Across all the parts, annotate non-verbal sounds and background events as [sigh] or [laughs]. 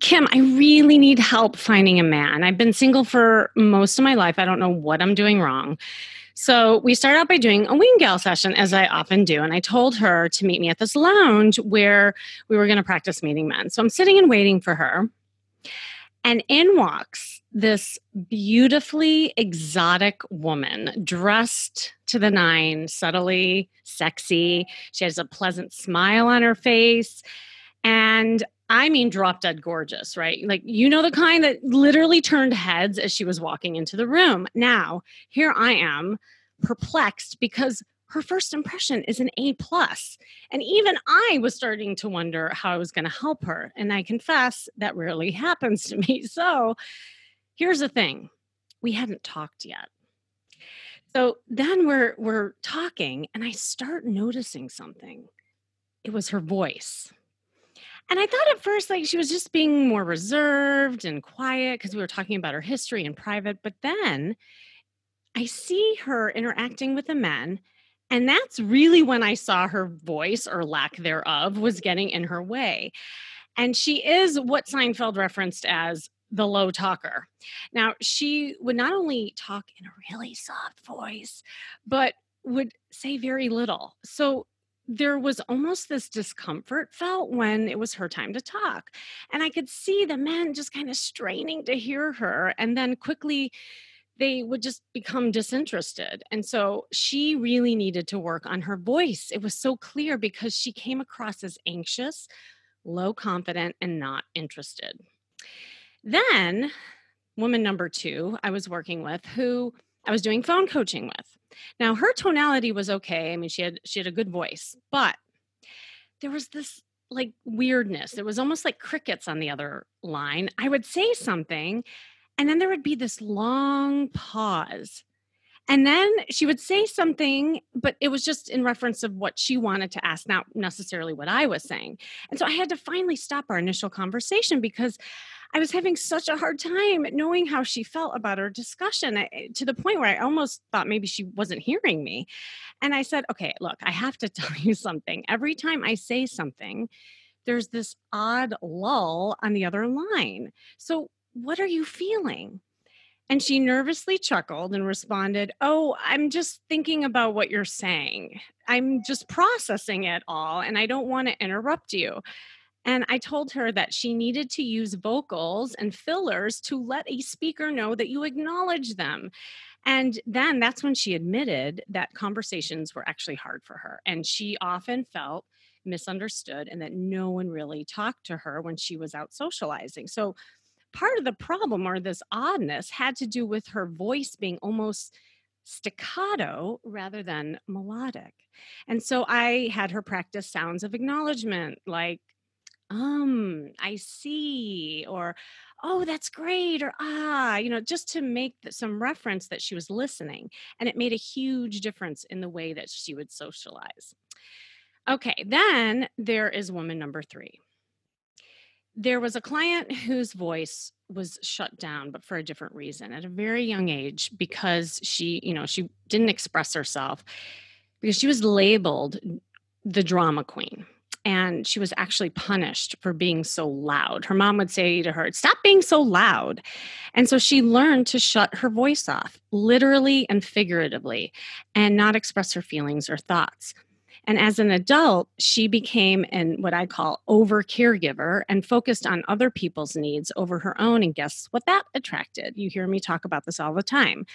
Kim, I really need help finding a man. I've been single for most of my life. I don't know what I'm doing wrong. So we start out by doing a wing gal session, as I often do. And I told her to meet me at this lounge where we were going to practice meeting men. So I'm sitting and waiting for her. And in walks this beautifully exotic woman dressed to the nine, subtly sexy. She has a pleasant smile on her face. And I mean, drop dead gorgeous, right? Like, you know, the kind that literally turned heads as she was walking into the room. Now, here I am perplexed because her first impression is an A. And even I was starting to wonder how I was going to help her. And I confess that rarely [laughs] happens to me. So here's the thing we hadn't talked yet. So then we're we're talking and I start noticing something. It was her voice. And I thought at first like she was just being more reserved and quiet because we were talking about her history in private, but then I see her interacting with the men and that's really when I saw her voice or lack thereof was getting in her way. And she is what Seinfeld referenced as the low talker. Now, she would not only talk in a really soft voice, but would say very little. So there was almost this discomfort felt when it was her time to talk. And I could see the men just kind of straining to hear her and then quickly they would just become disinterested. And so she really needed to work on her voice. It was so clear because she came across as anxious, low confident, and not interested. Then, woman number two, I was working with, who I was doing phone coaching with. Now, her tonality was okay. I mean, she had she had a good voice, but there was this like weirdness. It was almost like crickets on the other line. I would say something and then there would be this long pause. And then she would say something, but it was just in reference of what she wanted to ask, not necessarily what I was saying. And so I had to finally stop our initial conversation because I was having such a hard time knowing how she felt about our discussion I, eh, to the point where I almost thought maybe she wasn't hearing me. And I said, okay, look, I have to [laughs] tell you something. Every time I say something, there's this odd lull on the other line. So what are you feeling? And she nervously chuckled and responded, Oh, I'm just thinking about what you're saying. I'm just processing it all, and I don't want to interrupt you. And I told her that she needed to use vocals and fillers to let a speaker know that you acknowledge them. And then that's when she admitted that conversations were actually hard for her. And she often felt misunderstood and that no one really talked to her when she was out socializing. So part of the problem or this oddness had to do with her voice being almost staccato rather than melodic. And so I had her practice sounds of acknowledgement like, um, I see, or oh, that's great, or ah, you know, just to make some reference that she was listening. And it made a huge difference in the way that she would socialize. Okay, then there is woman number three there was a client whose voice was shut down but for a different reason at a very young age because she you know she didn't express herself because she was labeled the drama queen and she was actually punished for being so loud. Her mom would say to her, Stop being so loud. And so she learned to shut her voice off, literally and figuratively, and not express her feelings or thoughts. And as an adult, she became an what I call over caregiver and focused on other people's needs over her own. And guess what that attracted? You hear me talk about this all the time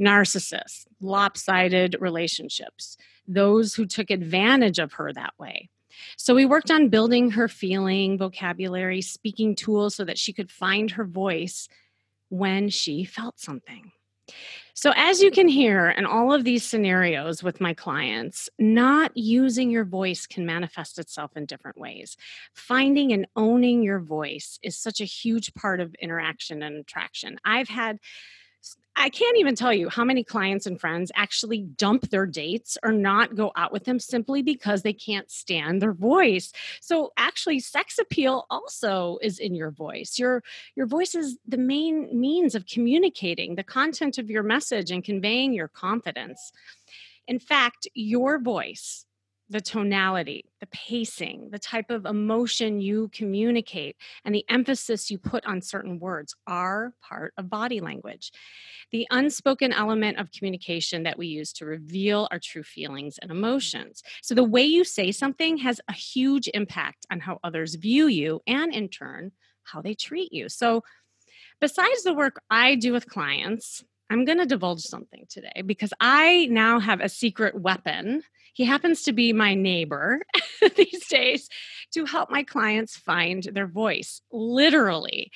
narcissists, lopsided relationships, those who took advantage of her that way. So we worked on building her feeling, vocabulary, speaking tools so that she could find her voice when she felt something. So, as you can hear in all of these scenarios with my clients, not using your voice can manifest itself in different ways. Finding and owning your voice is such a huge part of interaction and attraction. I've had I can't even tell you how many clients and friends actually dump their dates or not go out with them simply because they can't stand their voice. So actually sex appeal also is in your voice. Your your voice is the main means of communicating the content of your message and conveying your confidence. In fact, your voice the tonality, the pacing, the type of emotion you communicate, and the emphasis you put on certain words are part of body language. The unspoken element of communication that we use to reveal our true feelings and emotions. So, the way you say something has a huge impact on how others view you and, in turn, how they treat you. So, besides the work I do with clients, I'm going to divulge something today because I now have a secret weapon. He happens to be my neighbor [laughs] these days to help my clients find their voice, literally.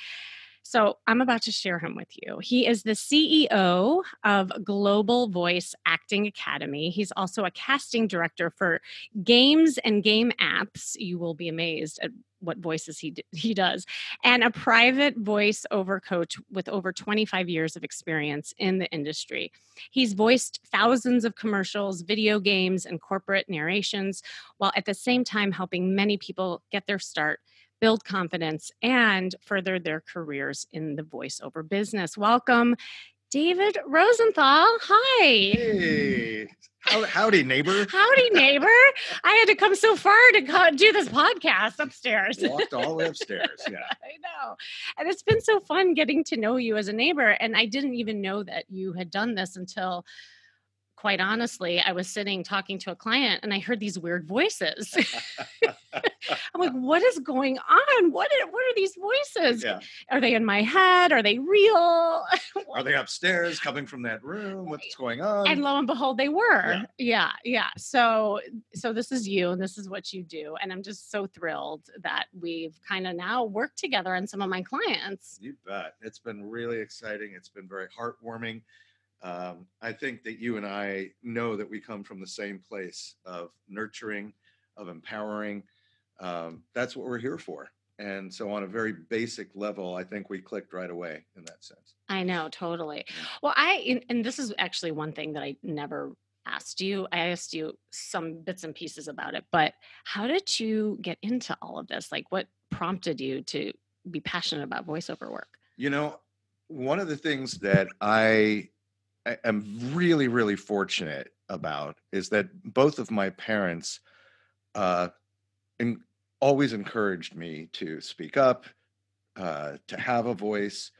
So I'm about to share him with you. He is the CEO of Global Voice Acting Academy. He's also a casting director for games and game apps. You will be amazed at what voices he he does and a private voice-over coach with over 25 years of experience in the industry he's voiced thousands of commercials video games and corporate narrations while at the same time helping many people get their start build confidence, and further their careers in the voiceover business. Welcome, David Rosenthal. Hi. Hey. howdy, neighbor. Howdy, neighbor. [laughs] I had to come so far to go do this podcast upstairs. [laughs] Walked all the way upstairs. Yeah. I know. And it's been so fun getting to know you as a neighbor. And I didn't even know that you had done this until quite honestly, I was sitting talking to a client and I heard these weird voices. [laughs] I'm like, what is going on? What are, what are these voices? Yeah. Are they in my head? Are they real? [laughs] are they upstairs coming from that room? What's going on? And lo and behold, they were. Yeah. yeah, yeah. So so this is you and this is what you do. And I'm just so thrilled that we've kind of now worked together on some of my clients. You bet. It's been really exciting. It's been very heartwarming um, I think that you and I know that we come from the same place of nurturing, of empowering. Um, that's what we're here for. And so, on a very basic level, I think we clicked right away in that sense. I know, totally. Well, I, and this is actually one thing that I never asked you. I asked you some bits and pieces about it, but how did you get into all of this? Like, what prompted you to be passionate about voiceover work? You know, one of the things that I am really, really fortunate about is that both of my parents uh, in, always encouraged me to speak up, uh, to have a voice,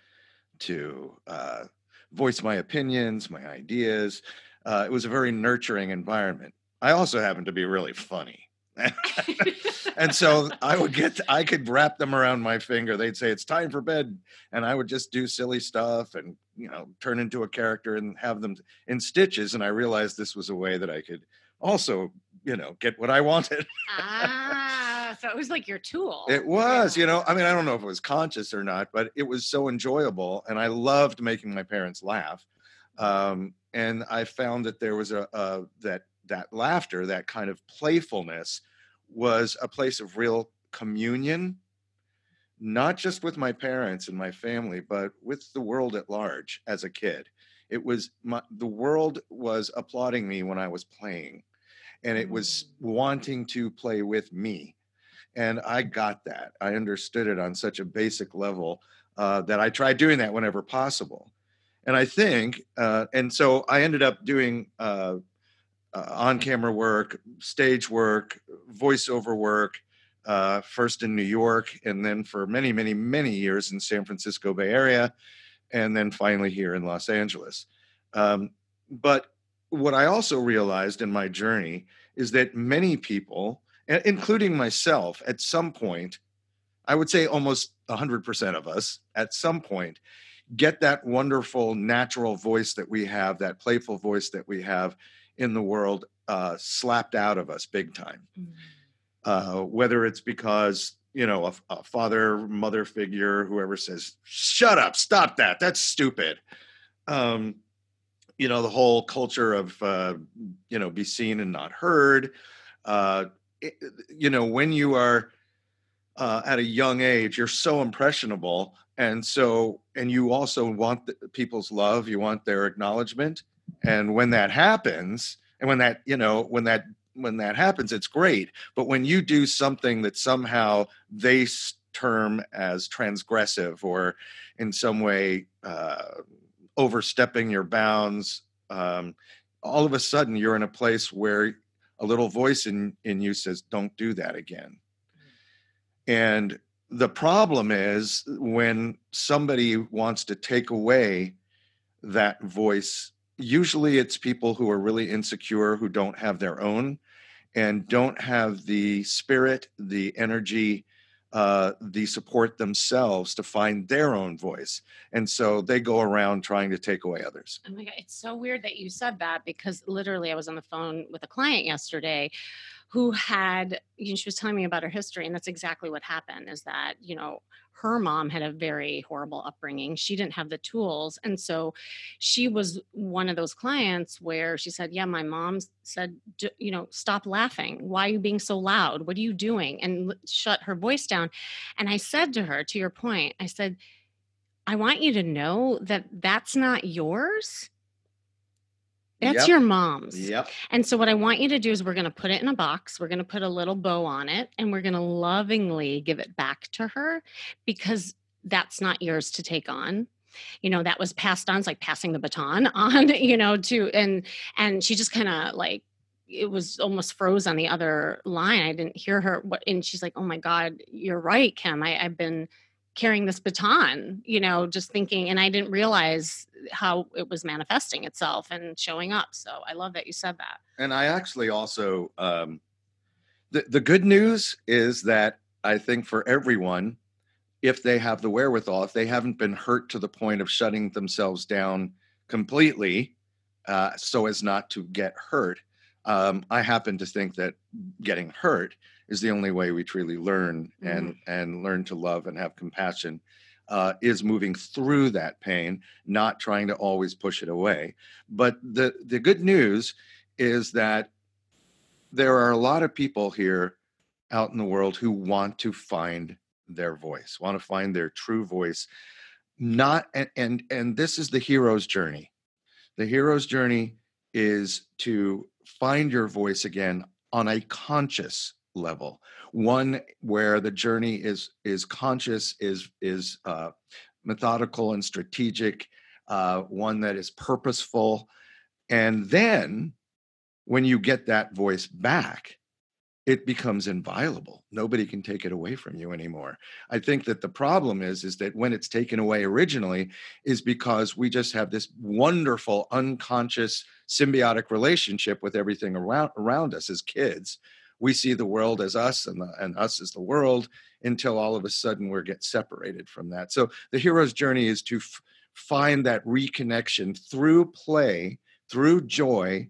to uh, voice my opinions, my ideas. Uh, it was a very nurturing environment. I also happen to be really funny. [laughs] and so I would get, to, I could wrap them around my finger. They'd say it's time for bed, and I would just do silly stuff and you know turn into a character and have them in stitches. And I realized this was a way that I could also you know get what I wanted. [laughs] ah, so it was like your tool. It was, yeah. you know. I mean, I don't know if it was conscious or not, but it was so enjoyable, and I loved making my parents laugh. Um, and I found that there was a, a that that laughter, that kind of playfulness, was a place of real communion, not just with my parents and my family, but with the world at large as a kid. It was my, the world was applauding me when I was playing, and it was wanting to play with me. And I got that. I understood it on such a basic level uh, that I tried doing that whenever possible. And I think, uh, and so I ended up doing uh, uh, on camera work, stage work, voiceover work, uh, first in New York, and then for many, many, many years in San Francisco Bay Area, and then finally here in Los Angeles. Um, but what I also realized in my journey is that many people, including myself, at some point, I would say almost 100% of us, at some point, get that wonderful natural voice that we have, that playful voice that we have, in the world uh, slapped out of us big time. Mm-hmm. Uh, whether it's because you know a, a, father, mother figure, whoever says, "Shut up, stop that, that's stupid." Um, you know the whole culture of uh, you know be seen and not heard. Uh, it, you know when you are uh, at a young age, you're so impressionable, and so and you also want the, people's love, you want their acknowledgement, and when that happens, and when that you know when that when that happens, it's great. But when you do something that somehow they term as transgressive or in some way uh, overstepping your bounds, um, all of a sudden you're in a place where a little voice in, in you says, Don't do that again. And the problem is when somebody wants to take away that voice, usually it's people who are really insecure, who don't have their own and don't have the spirit, the energy, uh, the support themselves to find their own voice. And so they go around trying to take away others. Oh my God. It's so weird that you said that because literally I was on the phone with a client yesterday who had, you know, she was telling me about her history. And that's exactly what happened is that, you know, her mom had a very horrible upbringing. She didn't have the tools. And so she was one of those clients where she said, Yeah, my mom said, you know, stop laughing. Why are you being so loud? What are you doing? And shut her voice down. And I said to her, to your point, I said, I want you to know that that's not yours. That's Yep. your mom's. Yep. And so, what I want you to do is, we're going to put it in a box. We're going to put a little bow on it, and we're going to lovingly give it back to her because that's not yours to take on. You know, that was passed on. It's like passing the baton [laughs] on, you know, to, and, and she just kind of like, it was almost froze on the other line. I didn't hear her. What, and she's like, oh my God, you're right, Kim. I, I've been, carrying this baton, you know, just thinking, and I didn't realize how it was manifesting itself and showing up. So I love that you said that. And I actually also, um, the, the good news is that I think for everyone, if they have the wherewithal, if they haven't been hurt to the point of shutting themselves down completely uh, so as not to get hurt, um, I happen to think that getting hurt is the only way we truly learn mm-hmm. and and learn to love and have compassion uh, is moving through that pain, not trying to always push it away. But the the good news is that there are a lot of people here out in the world who want to find their voice, want to find their true voice. Not and and, and this is the hero's journey. The hero's journey is to find your voice again on a conscious level. One where the journey is is conscious is is uh, methodical and strategic uh, one that is purposeful. And then when you get that voice back it becomes inviolable. Nobody can take it away from you anymore. I think that the problem is is that when it's taken away originally is because we just have this wonderful unconscious symbiotic relationship with everything around around us as kids we see the world as us and, the, and us as the world until all of a sudden we get separated from that. So the hero's journey is to f- find that reconnection through play, through joy,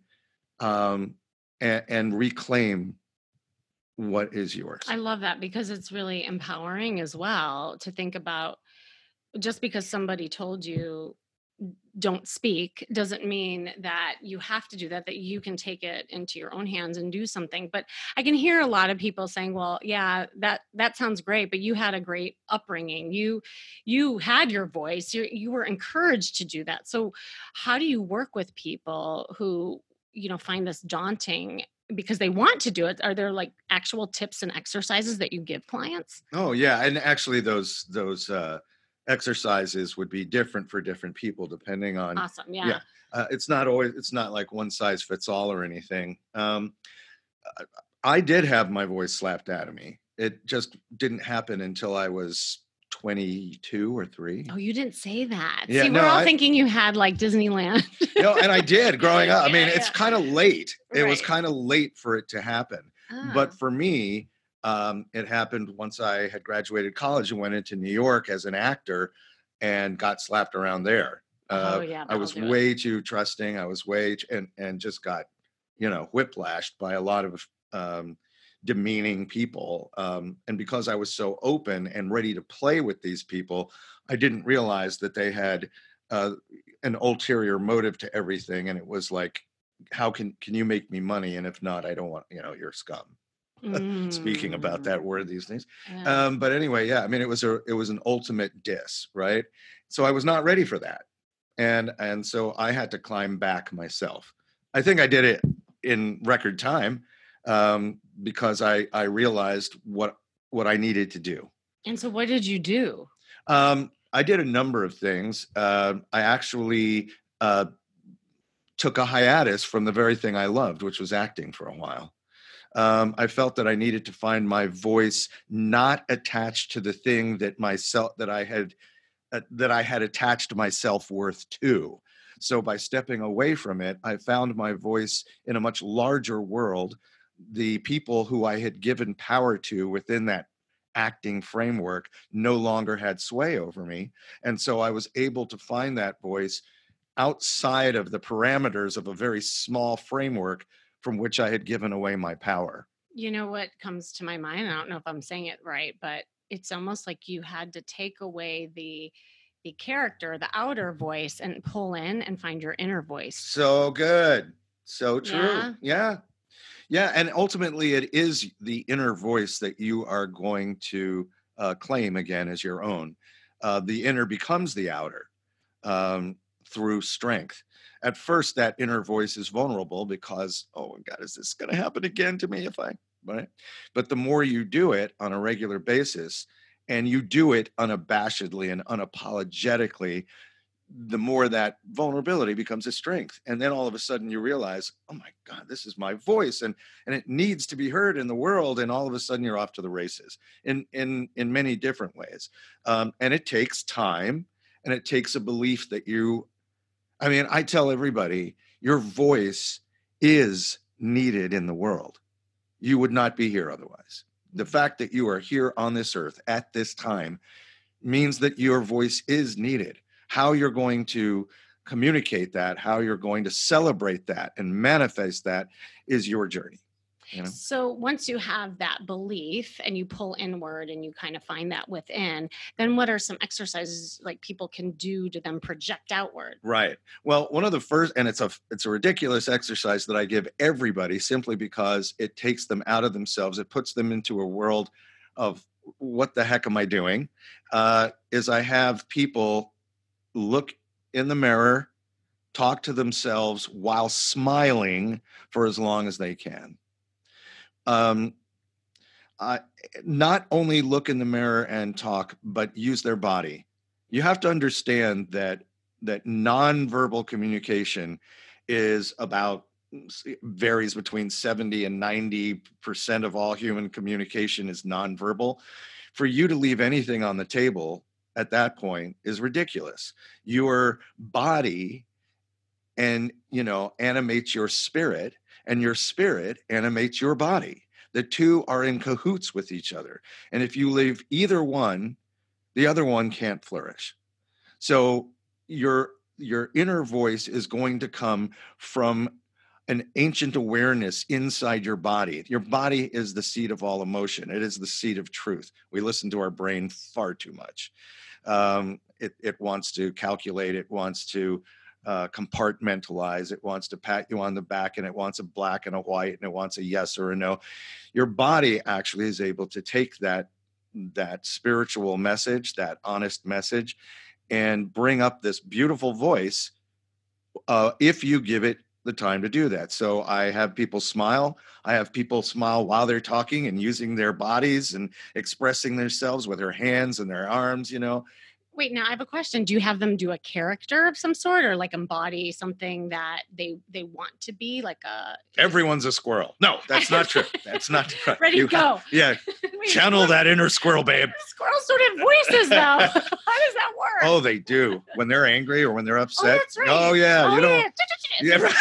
um, and, and reclaim what is yours. I love that because it's really empowering as well to think about just because somebody told you don't speak doesn't mean that you have to do that that you can take it into your own hands and do something. But i can hear a lot of people saying well yeah that that sounds great but you had a great upbringing. You you had your voice. You you were encouraged to do that. So how do you work with people who you know find this daunting because they want to do it? Are there like actual tips and exercises that you give clients? Oh yeah and actually those those uh exercises would be different for different people depending on awesome yeah, yeah. Uh, it's not always it's not like one size fits all or anything um, i did have my voice slapped out of me it just didn't happen until i was 22 or 3 oh you didn't say that yeah, see no, we're all I, thinking you had like disneyland no and i did growing [laughs] up i mean yeah. it's kind of late it right. was kind of late for it to happen ah. but for me um, it happened once I had graduated college and went into New York as an actor and got slapped around there. Oh, uh, oh, yeah, I was way it. too trusting. I was way too, and and just got, you know, whiplashed by a lot of um, demeaning people. Um, and because I was so open and ready to play with these people, I didn't realize that they had uh, an ulterior motive to everything. And it was like, how can can you make me money? And if not, I don't want you know, you're scum. Speaking about that Mm, word these days. yeah. Um, but anyway, yeah, I mean, it was a it was an ultimate diss, right? So I was not ready for that, and and so I had to climb back myself. I think I did it in record time um, because I I realized what what I needed to do. and so, what did you do? Um, I did a number of things. Uh, I actually uh, took a hiatus from the very thing I loved, which was acting for a while. Um, I felt that I needed to find my voice not attached to the thing that myself that I had uh, that I had attached my self worth to. So by stepping away from it, I found my voice in a much larger world. The people who I had given power to within that acting framework no longer had sway over me. And so I was able to find that voice outside of the parameters of a very small framework from which I had given away my power. You know what comes to my mind? I don't know if I'm saying it right, but it's almost like you had to take away the the character, the outer voice, and pull in and find your inner voice. So good. So true. Yeah. Yeah. Yeah. And ultimately, it is the inner voice that you are going to uh, claim again as your own. Uh, the inner becomes the outer um, through strength. At first, that inner voice is vulnerable because, oh God, is this going to happen again to me if I, right? But the more you do it on a regular basis, and you do it unabashedly and unapologetically, the more that vulnerability becomes a strength and then all of a sudden you realize oh my god this is my voice and and it needs to be heard in the world and all of a sudden you're off to the races in in in many different ways um, and it takes time and it takes a belief that you i mean i tell everybody your voice is needed in the world. You would not be here otherwise. The mm-hmm. fact that you are here on this earth at this time means that your voice is needed. How you're going to communicate that, how you're going to celebrate that and manifest that is your journey. You know? So once you have that belief and you pull inward and you kind of find that within, then what are some exercises like people can do to then project outward? Right. Well, one of the first, and it's a it's a ridiculous exercise that I give everybody simply because it takes them out of themselves. It puts them into a world of what the heck am I doing? Uh, is I have people look in the mirror, talk to themselves while smiling for as long as they can. Um, I, not only look in the mirror and talk, but use their body. You have to understand that that nonverbal communication is about varies between 70 and 90 percent of all human communication is nonverbal. For you to leave anything on the table at that point is ridiculous. Your body and you know animates your spirit and your spirit animates your body. The two are in cahoots with each other. And if you leave either one, the other one can't flourish. So your your inner voice is going to come from an ancient awareness inside your body. Your body is the seat of all emotion. It is the seat of truth. We listen to our brain far too much. Um, it, it wants to calculate. It wants to uh, compartmentalize. It wants to pat you on the back, and it wants a black and a white, and it wants a yes or a no. Your body actually is able to take that that spiritual message, that honest message, and bring up this beautiful voice uh, if you give it the time to do that. So I have people smile. I have people smile while they're talking and using their bodies and expressing themselves with their hands and their arms, you know. Wait, now I have a question. Do you have them do a character of some sort or like embody something that they they want to be like a Everyone's a squirrel. No, that's not true. That's not true. [laughs] ready to You go? Yeah, [laughs] Wait, channel that inner squirrel, babe. [laughs] Squirrels don't have voices though. How does that work? Oh, they do. When they're angry or when they're oh, upset. that's right. Oh, yeah. Oh, you know. Yeah,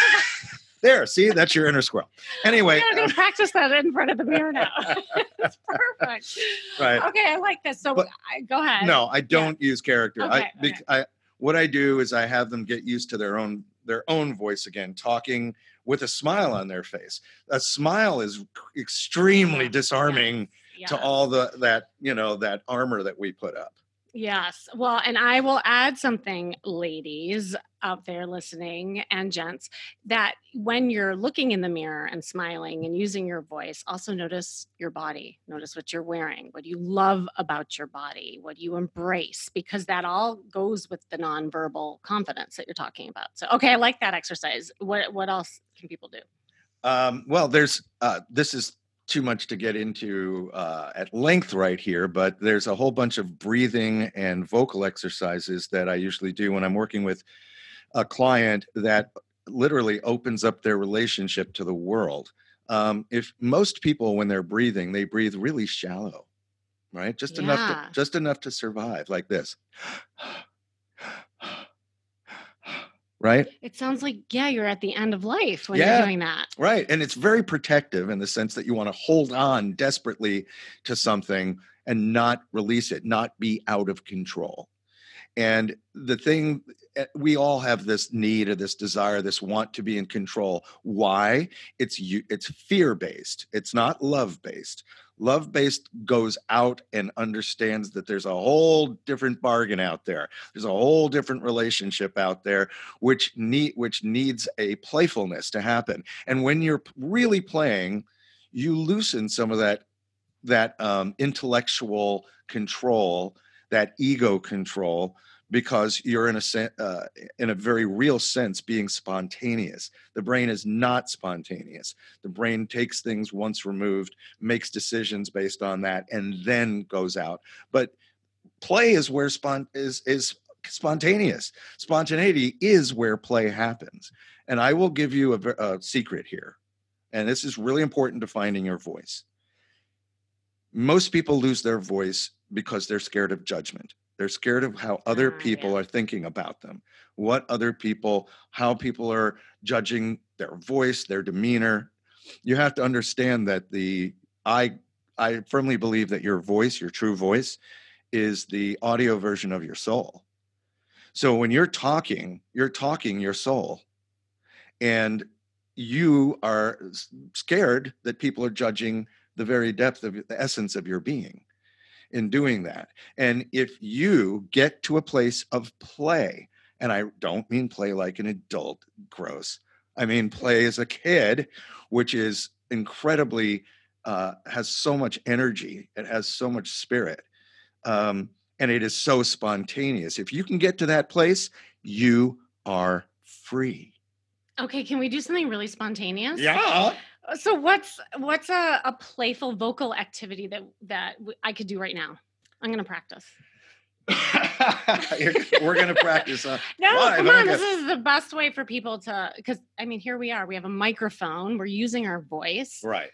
there, see, that's your inner squirrel. Anyway, I'm gonna uh, practice that in front of the mirror now. [laughs] That's perfect. right. Okay, I like this. So But- I, go ahead. No, I don't use character. I, Okay, bec- I what I do is I have them get used to their own their own voice again, talking with a smile on their face. A smile is extremely Yeah, disarming Yeah. to all the that you know that armor that we put up. Yes. Well, and I will add something, ladies out there listening and gents, that when you're looking in the mirror and smiling and using your voice, also notice your body. Notice what you're wearing, what you love about your body, what you embrace, because that all goes with the nonverbal confidence that you're talking about. So, okay, I like that exercise. What what else can people do? Um, well, there's uh, this is too much to get into uh, at length right here, but there's a whole bunch of breathing and vocal exercises that I usually do when I'm working with a client that literally opens up their relationship to the world. Um, if most people, when they're breathing, they breathe really shallow, right? Just enough, to, just enough to survive, like this, right? It sounds like, yeah, you're at the end of life when Yeah. you're doing that. Right. And it's very protective in the sense that you want to hold on desperately to something and not release it, not be out of control. And the thing, we all have this need or this desire, this want to be in control. Why? It's you, it's fear based. It's not love based. Love based goes out and understands that there's a whole different bargain out there. There's a whole different relationship out there which need which needs a playfulness to happen. And when you're really playing, you loosen some of that that um, intellectual control, that ego control, because you're in a uh, in a very real sense being spontaneous. The brain is not spontaneous. The brain takes things once removed, makes decisions based on that, and then goes out. But play is where is is spontaneous. Spontaneity is where play happens. And I will give you a, a secret here. And this is really important to finding your voice. Most people lose their voice because they're scared of judgment. They're scared of how other Ah, people yeah. are thinking about them, what other people, how people are judging their voice, their demeanor. You have to understand that the I I firmly believe that your voice, your true voice, is the audio version of your soul. So when you're talking, you're talking your soul. And you are scared that people are judging the very depth of the essence of your being in doing that. And if you get to a place of play, and I don't mean play like an adult, gross. I mean play as a kid, which is incredibly uh, has so much energy. It has so much spirit, um, and it is so spontaneous. If you can get to that place, you are free. Okay, can we do something really spontaneous? Yeah. Uh, So what's what's a, a playful vocal activity that that I could do right now? I'm gonna practice. [laughs] We're gonna practice. Uh, [laughs] No, Why? come on. This is the best way for people to because I mean here we are. We have a microphone. We're using our voice. right.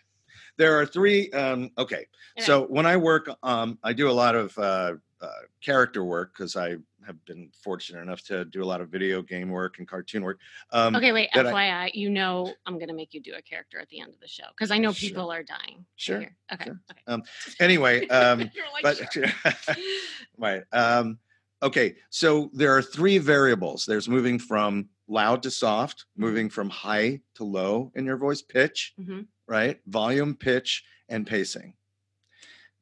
There are three. Um, okay. So when I work, um, I do a lot of uh, uh, character work because I have been fortunate enough to do a lot of video game work and cartoon work. Um, Okay, wait. that I- FYI, you know I'm gonna make you do a character at the end of the show because I know Sure. people are dying. Sure, hear. Okay. sure. Okay. Um, Anyway, [laughs] um, like, but [laughs] right. Um, okay. So there are three variables. There's moving from loud to soft, moving from high to low in your voice, pitch, Mhm. right? Volume, pitch, and pacing.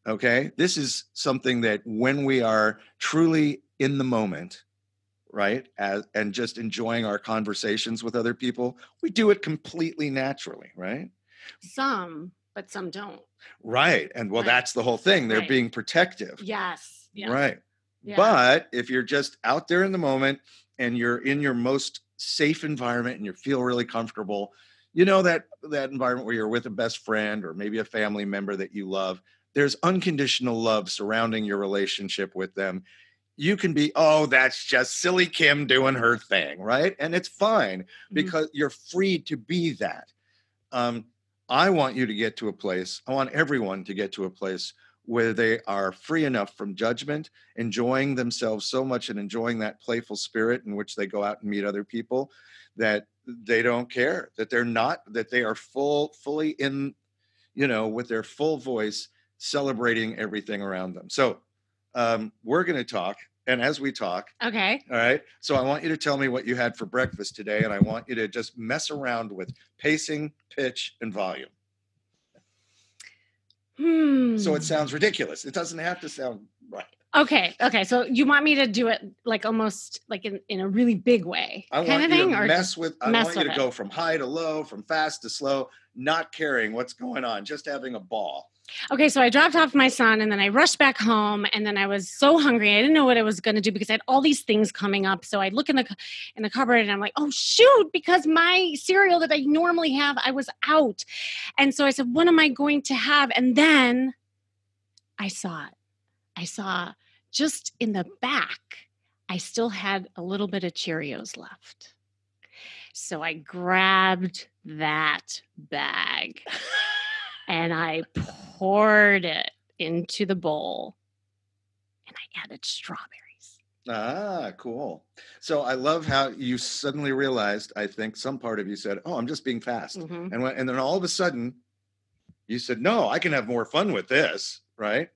Okay. This is something that when we are truly in the moment, right, as, and just enjoying our conversations with other people, we do it completely naturally, right? Some, but some don't. Right. And well, Right. that's the whole thing. They're Right. being protective. Yes. Yeah. Right. Yeah. But if you're just out there in the moment and you're in your most safe environment and you feel really comfortable, you know that that environment where you're with a best friend or maybe a family member that you love, there's unconditional love surrounding your relationship with them. You can be, oh, that's just silly Kim doing her thing, right? And it's fine Mhm. because you're free to be that. Um, I want you to get to a place, I want everyone to get to a place where they are free enough from judgment, enjoying themselves so much and enjoying that playful spirit in which they go out and meet other people that they don't care, that they're not, that they are full, fully in, you know, with their full voice, celebrating everything around them. So um, we're going to talk. And as we talk, Okay. all right. So I want you to tell me what you had for breakfast today, and I want you to just mess around with pacing, pitch, and volume. Hmm. So it sounds ridiculous. It doesn't have to sound right. Okay, okay. So you want me to do it like almost like in, in a really big way, I kind want of you thing, to or mess with. I mess want you to it? go from high to low, from fast to slow, not caring what's going on, just having a ball. Okay, so I dropped off my son and then I rushed back home and then I was so hungry. I didn't know what I was going to do because I had all these things coming up. So I look in the in the cupboard and I'm like, "Oh shoot, because my cereal that I normally have, I was out." And so I said, "What am I going to have?" And then I saw it. I saw just in the back, I still had a little bit of Cheerios left. So I grabbed that bag [laughs] and I poured it into the bowl and I added strawberries. Ah, cool. So I love how you suddenly realized. I think some part of you said, "Oh, I'm just being fast," Mhm. and when, and then all of a sudden, you said, "No, I can have more fun with this." Right?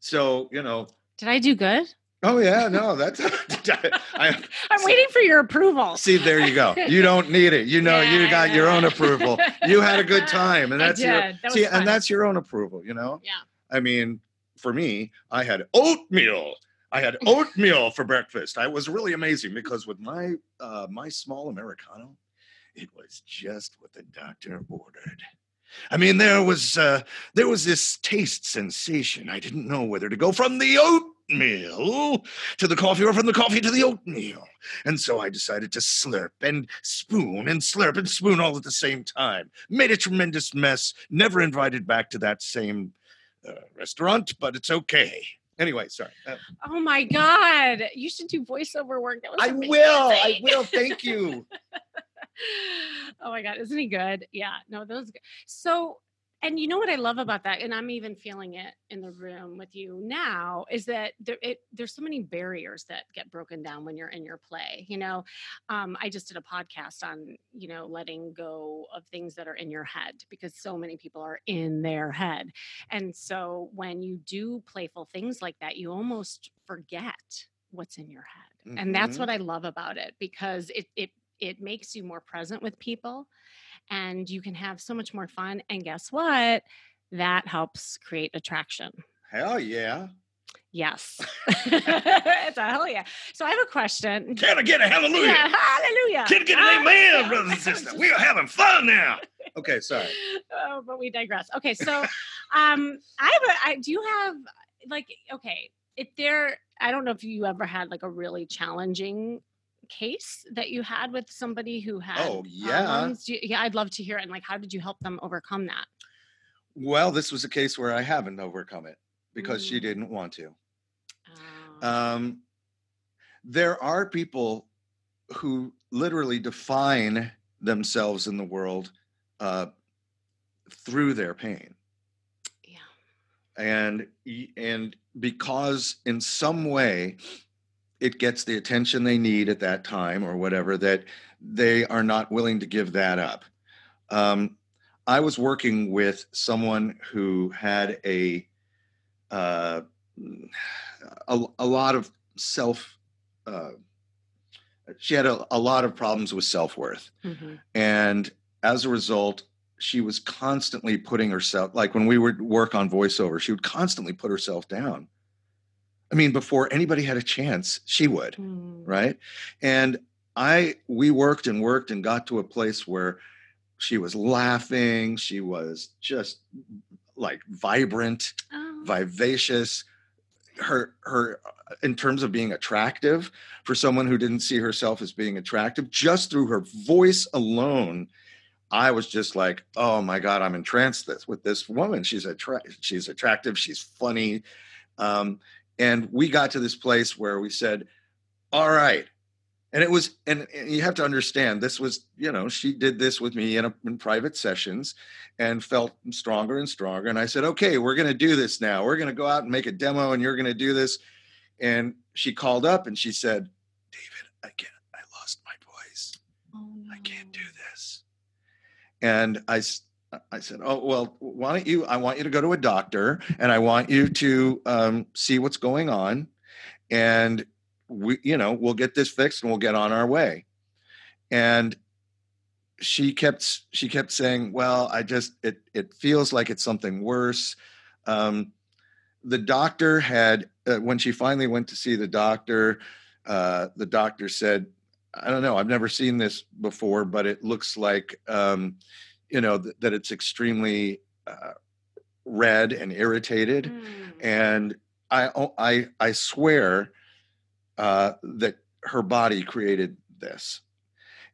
So you know. Did I do good? Oh yeah, no, that's. [laughs] I, I'm waiting for your approval. See, there you go. You don't need it. You know, you got your own approval. You had a good [laughs] time, and that's your. That see, fun. and that's your own approval. You know. Yeah. I mean, for me, I had oatmeal. I had oatmeal [laughs] for breakfast. I was really amazing because with my uh, my small americano, it was just what the doctor ordered. I mean, there was uh, there was this taste sensation. I didn't know whether to go from the oatmeal to the coffee or from the coffee to the oatmeal. And so I decided to slurp and spoon and slurp and spoon all at the same time. Made a tremendous mess. Never invited back to that same uh, restaurant, but it's okay. Anyway, sorry. Uh, Oh my god! You should do voiceover work. That was I will. I [laughs] will. Thank you. oh my god, isn't he good? Yeah, no, those. So, and you know what I love about that, and I'm even feeling it in the room with you now, is that there it, there's so many barriers that get broken down when you're in your play. You know, um, I just did a podcast on you know letting go of things that are in your head because so many people are in their head, and so when you do playful things like that, you almost forget what's in your head and that's Mhm. what i love about it because it it it makes you more present with people and you can have so much more fun and guess what that helps create attraction Hell yeah. yes [laughs] [laughs] it's a hell yeah so i have a question Can I get a hallelujah? yeah, hallelujah Can I get an Ah, amen, brothers and [laughs] sisters? We are having fun now. Okay, sorry. oh, but we digress. Okay, so um I have a I do you have like okay, if there I don't know if you ever had like a really challenging case that you had with somebody who had Oh, yeah. problems. You- yeah, I'd love to hear it and like how did you help them overcome that? Well, this was a case where I haven't overcome it because she Mm. didn't want to. Oh, Um, there are people who literally define themselves in the world uh, through their pain. yeah. and and because in some way it gets the attention they need at that time or whatever that they are not willing to give that up. Um, i was working with someone who had a uh, a, a lot of self uh, she had a, a lot of problems with self-worth. Mhm. and as a result she was constantly putting herself like when we would work on voiceover she would constantly put herself down i mean before anybody had a chance she would Mm. right? And i we worked and worked and got to a place where she was laughing she was just like vibrant Oh, vivacious. Her her in terms of being attractive for someone who didn't see herself as being attractive just through her voice alone i was just like oh my god i'm entranced this with this woman. She's attra- she's attractive she's funny. Um, and we got to this place where we said all right. And it was and, and you have to understand this was you know she did this with me in, a, in private sessions and felt stronger and stronger. And i said okay we're going to do this now. We're going to go out and make a demo and you're going to do this. And she called up and she said david i can't i lost my voice. Oh, i can't do this. And i i said oh well why don't you i want you to go to a doctor and i want you to um, see what's going on and we you know we'll get this fixed and we'll get on our way. And she kept she kept saying well i just it it feels like it's something worse. Um the doctor had uh, when she finally went to see the doctor uh, the doctor said i don't know i've never seen this before but it looks like um, you know th- that it's extremely uh, red and irritated Mm. and i i i swear uh, that her body created this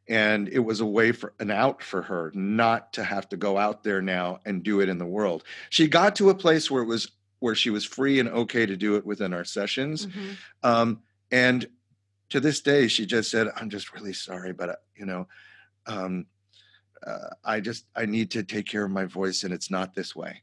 and it was a way for an out for her not to have to go out there now and do it in the world she got to a place where it was where she was free and okay to do it within our sessions Mhm. um, and to this day she just said i'm just really sorry but uh, you know um, uh, i just i need to take care of my voice and it's not this way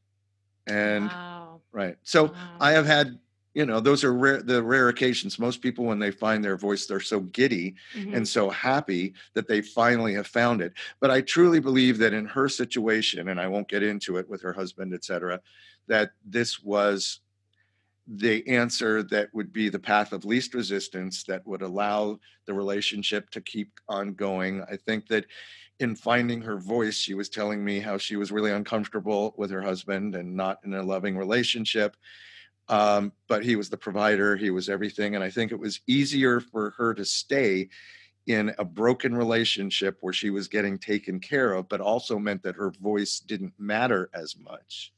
and wow. right so wow. I have had, you know, those are rare, the rare occasions. Most people, when they find their voice, they're so giddy Mhm. and so happy that they finally have found it. But I truly believe that in her situation, and I won't get into it with her husband, et cetera, that this was the answer that would be the path of least resistance that would allow the relationship to keep on going. I think that in finding her voice, she was telling me how she was really uncomfortable with her husband and not in a loving relationship. Um, but he was the provider, he was everything. And I think it was easier for her to stay in a broken relationship where she was getting taken care of, but also meant that her voice didn't matter as much.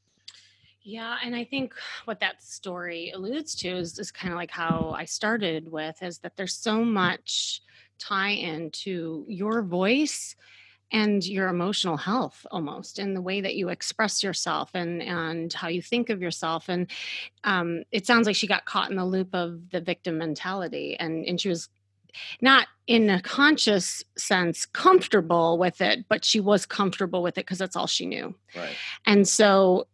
Yeah, and I think what that story alludes to is, is kind of like how I started with is that there's so much tie in to your voice and your emotional health almost and the way that you express yourself and and how you think of yourself and um, it sounds like she got caught in the loop of the victim mentality and and she was not in a conscious sense comfortable with it but she was comfortable with it because that's all she knew Right. and so,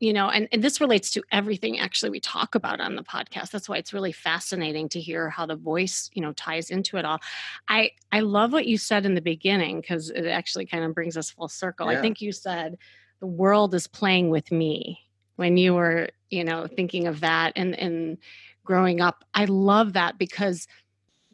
you know, and, and this relates to everything actually we talk about on the podcast. That's why it's really fascinating to hear how the voice, you know, ties into it all. I I love what you said in the beginning because it actually kind of brings us full circle. I think you said the world is playing with me when you were, you know, thinking of that and and growing up. I love that because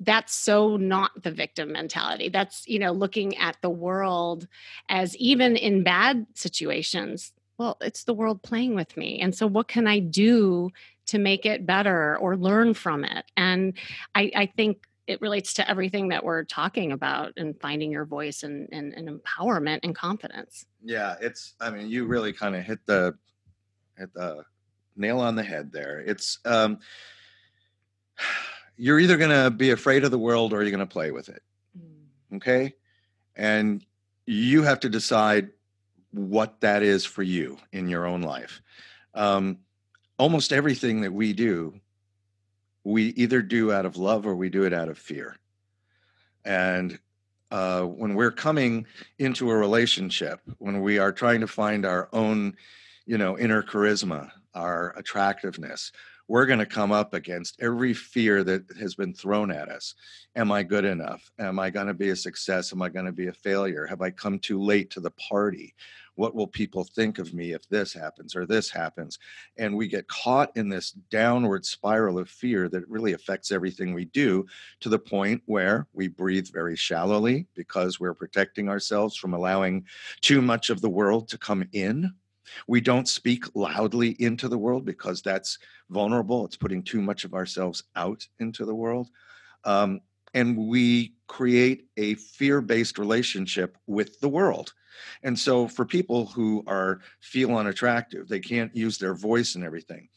that's so not the victim mentality that's you know looking at the world as even in bad situations well it's the world playing with me and so what can i do to make it better or learn from it and i, I think it relates to everything that we're talking about and finding your voice and, and, and empowerment and confidence Yeah, it's. I mean, you really kind of hit the hit the nail on the head there. It's. um You're either going to be afraid of the world or you're going to play with it. Okay, and you have to decide what that is for you in your own life. Um, almost everything that we do, we either do out of love or we do it out of fear. And uh, when we're coming into a relationship, when we are trying to find our own, you know, inner charisma, our attractiveness, we're going to come up against every fear that has been thrown at us. Am I good enough? Am I going to be a success? Am I going to be a failure? Have I come too late to the party? What will people think of me if this happens or this happens? And we get caught in this downward spiral of fear that really affects everything we do to the point where we breathe very shallowly because we're protecting ourselves from allowing too much of the world to come in. We don't speak loudly into the world because that's vulnerable. It's putting too much of ourselves out into the world. Um, and we create a fear based relationship with the world. And so, for people who are feel unattractive, they can't use their voice and everything.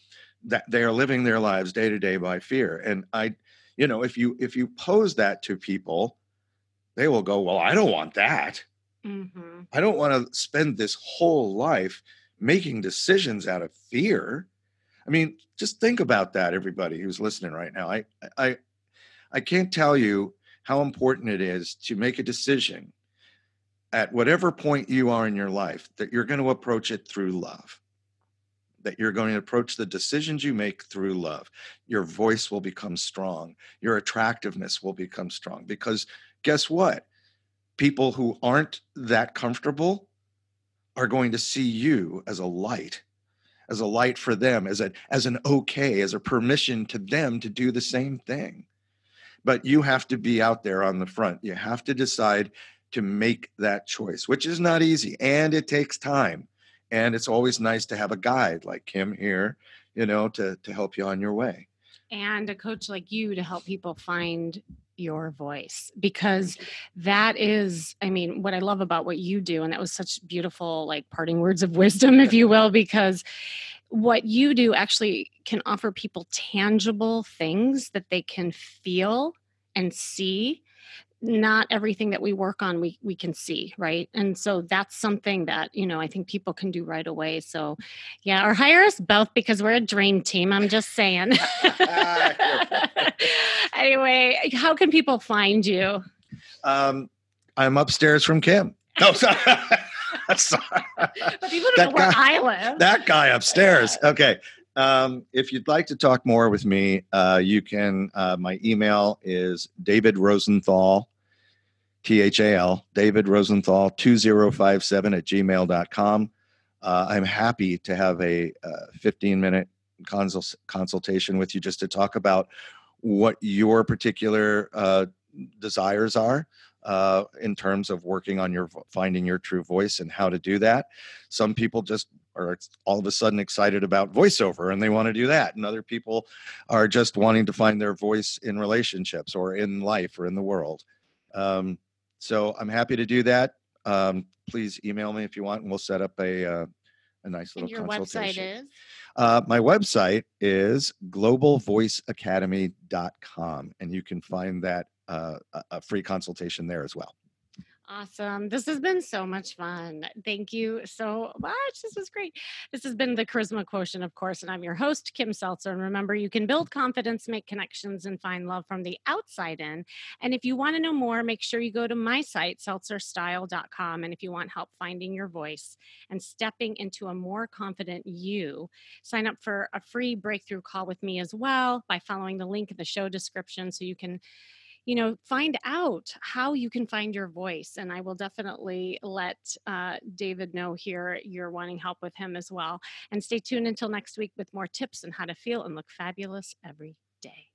That they are living their lives day to day by fear. And I, you know, if you if you pose that to people, they will go, "Well, I don't want that. Mm-hmm. I don't want to spend this whole life making decisions out of fear." I mean, just think about that, everybody who's listening right now. I, I, I can't tell you how important it is to make a decision at whatever point you are in your life that you're going to approach it through love. That you're going to approach the decisions you make through love. Your voice will become strong. Your attractiveness will become strong. Because guess what? People who aren't that comfortable are going to see you as a light as a light for them, as a as an okay, as a permission to them to do the same thing. But you have to be out there on the front. You have to decide to make that choice, which is not easy and it takes time. and it's always nice to have a guide like Kim here, you know, to to help you on your way. And a coach like you to help people find your voice because that is i mean what i love about what you do and that was such beautiful like parting words of [laughs] wisdom if you will because what you do actually can offer people tangible things that they can feel and see not everything that we work on we we can see right? And so that's something that you know i think people can do right away. So yeah or hire us both because we're a dream team i'm just saying. [laughs] Anyway how can people find you? Um i'm upstairs from kim. No [laughs] sorry. Sorry. but people don't that know where guy, i live. that guy upstairs. Okay um, if you'd like to talk more with me, uh, you can. Uh, my email is David Rosenthal, T H A L, David Rosenthal 2057 at gmail.com. Uh, I'm happy to have a 15 minute consult- consultation with you just to talk about what your particular uh, desires are uh, in terms of working on your finding your true voice and how to do that. Some people just are all of a sudden excited about voiceover and they want to do that, and other people are just wanting to find their voice in relationships or in life or in the world. Um, so I'm happy to do that. Um, please email me if you want, and we'll set up a uh, a nice little and your consultation. Website is? Uh, my website is globalvoiceacademy.com, and you can find that uh, a free consultation there as well. Awesome. This has been so much fun. Thank you so much. This was great. This has been the Charisma Quotient, of course, and I'm your host, Kim Seltzer. And remember, you can build confidence, make connections, and find love from the outside in. And if you want to know more, make sure you go to my site, seltzerstyle.com. And if you want help finding your voice and stepping into a more confident you, sign up for a free breakthrough call with me as well by following the link in the show description so you can you know, find out how you can find your voice. And I will definitely let uh, David know here you're wanting help with him as well. And stay tuned until next week with more tips on how to feel and look fabulous every day.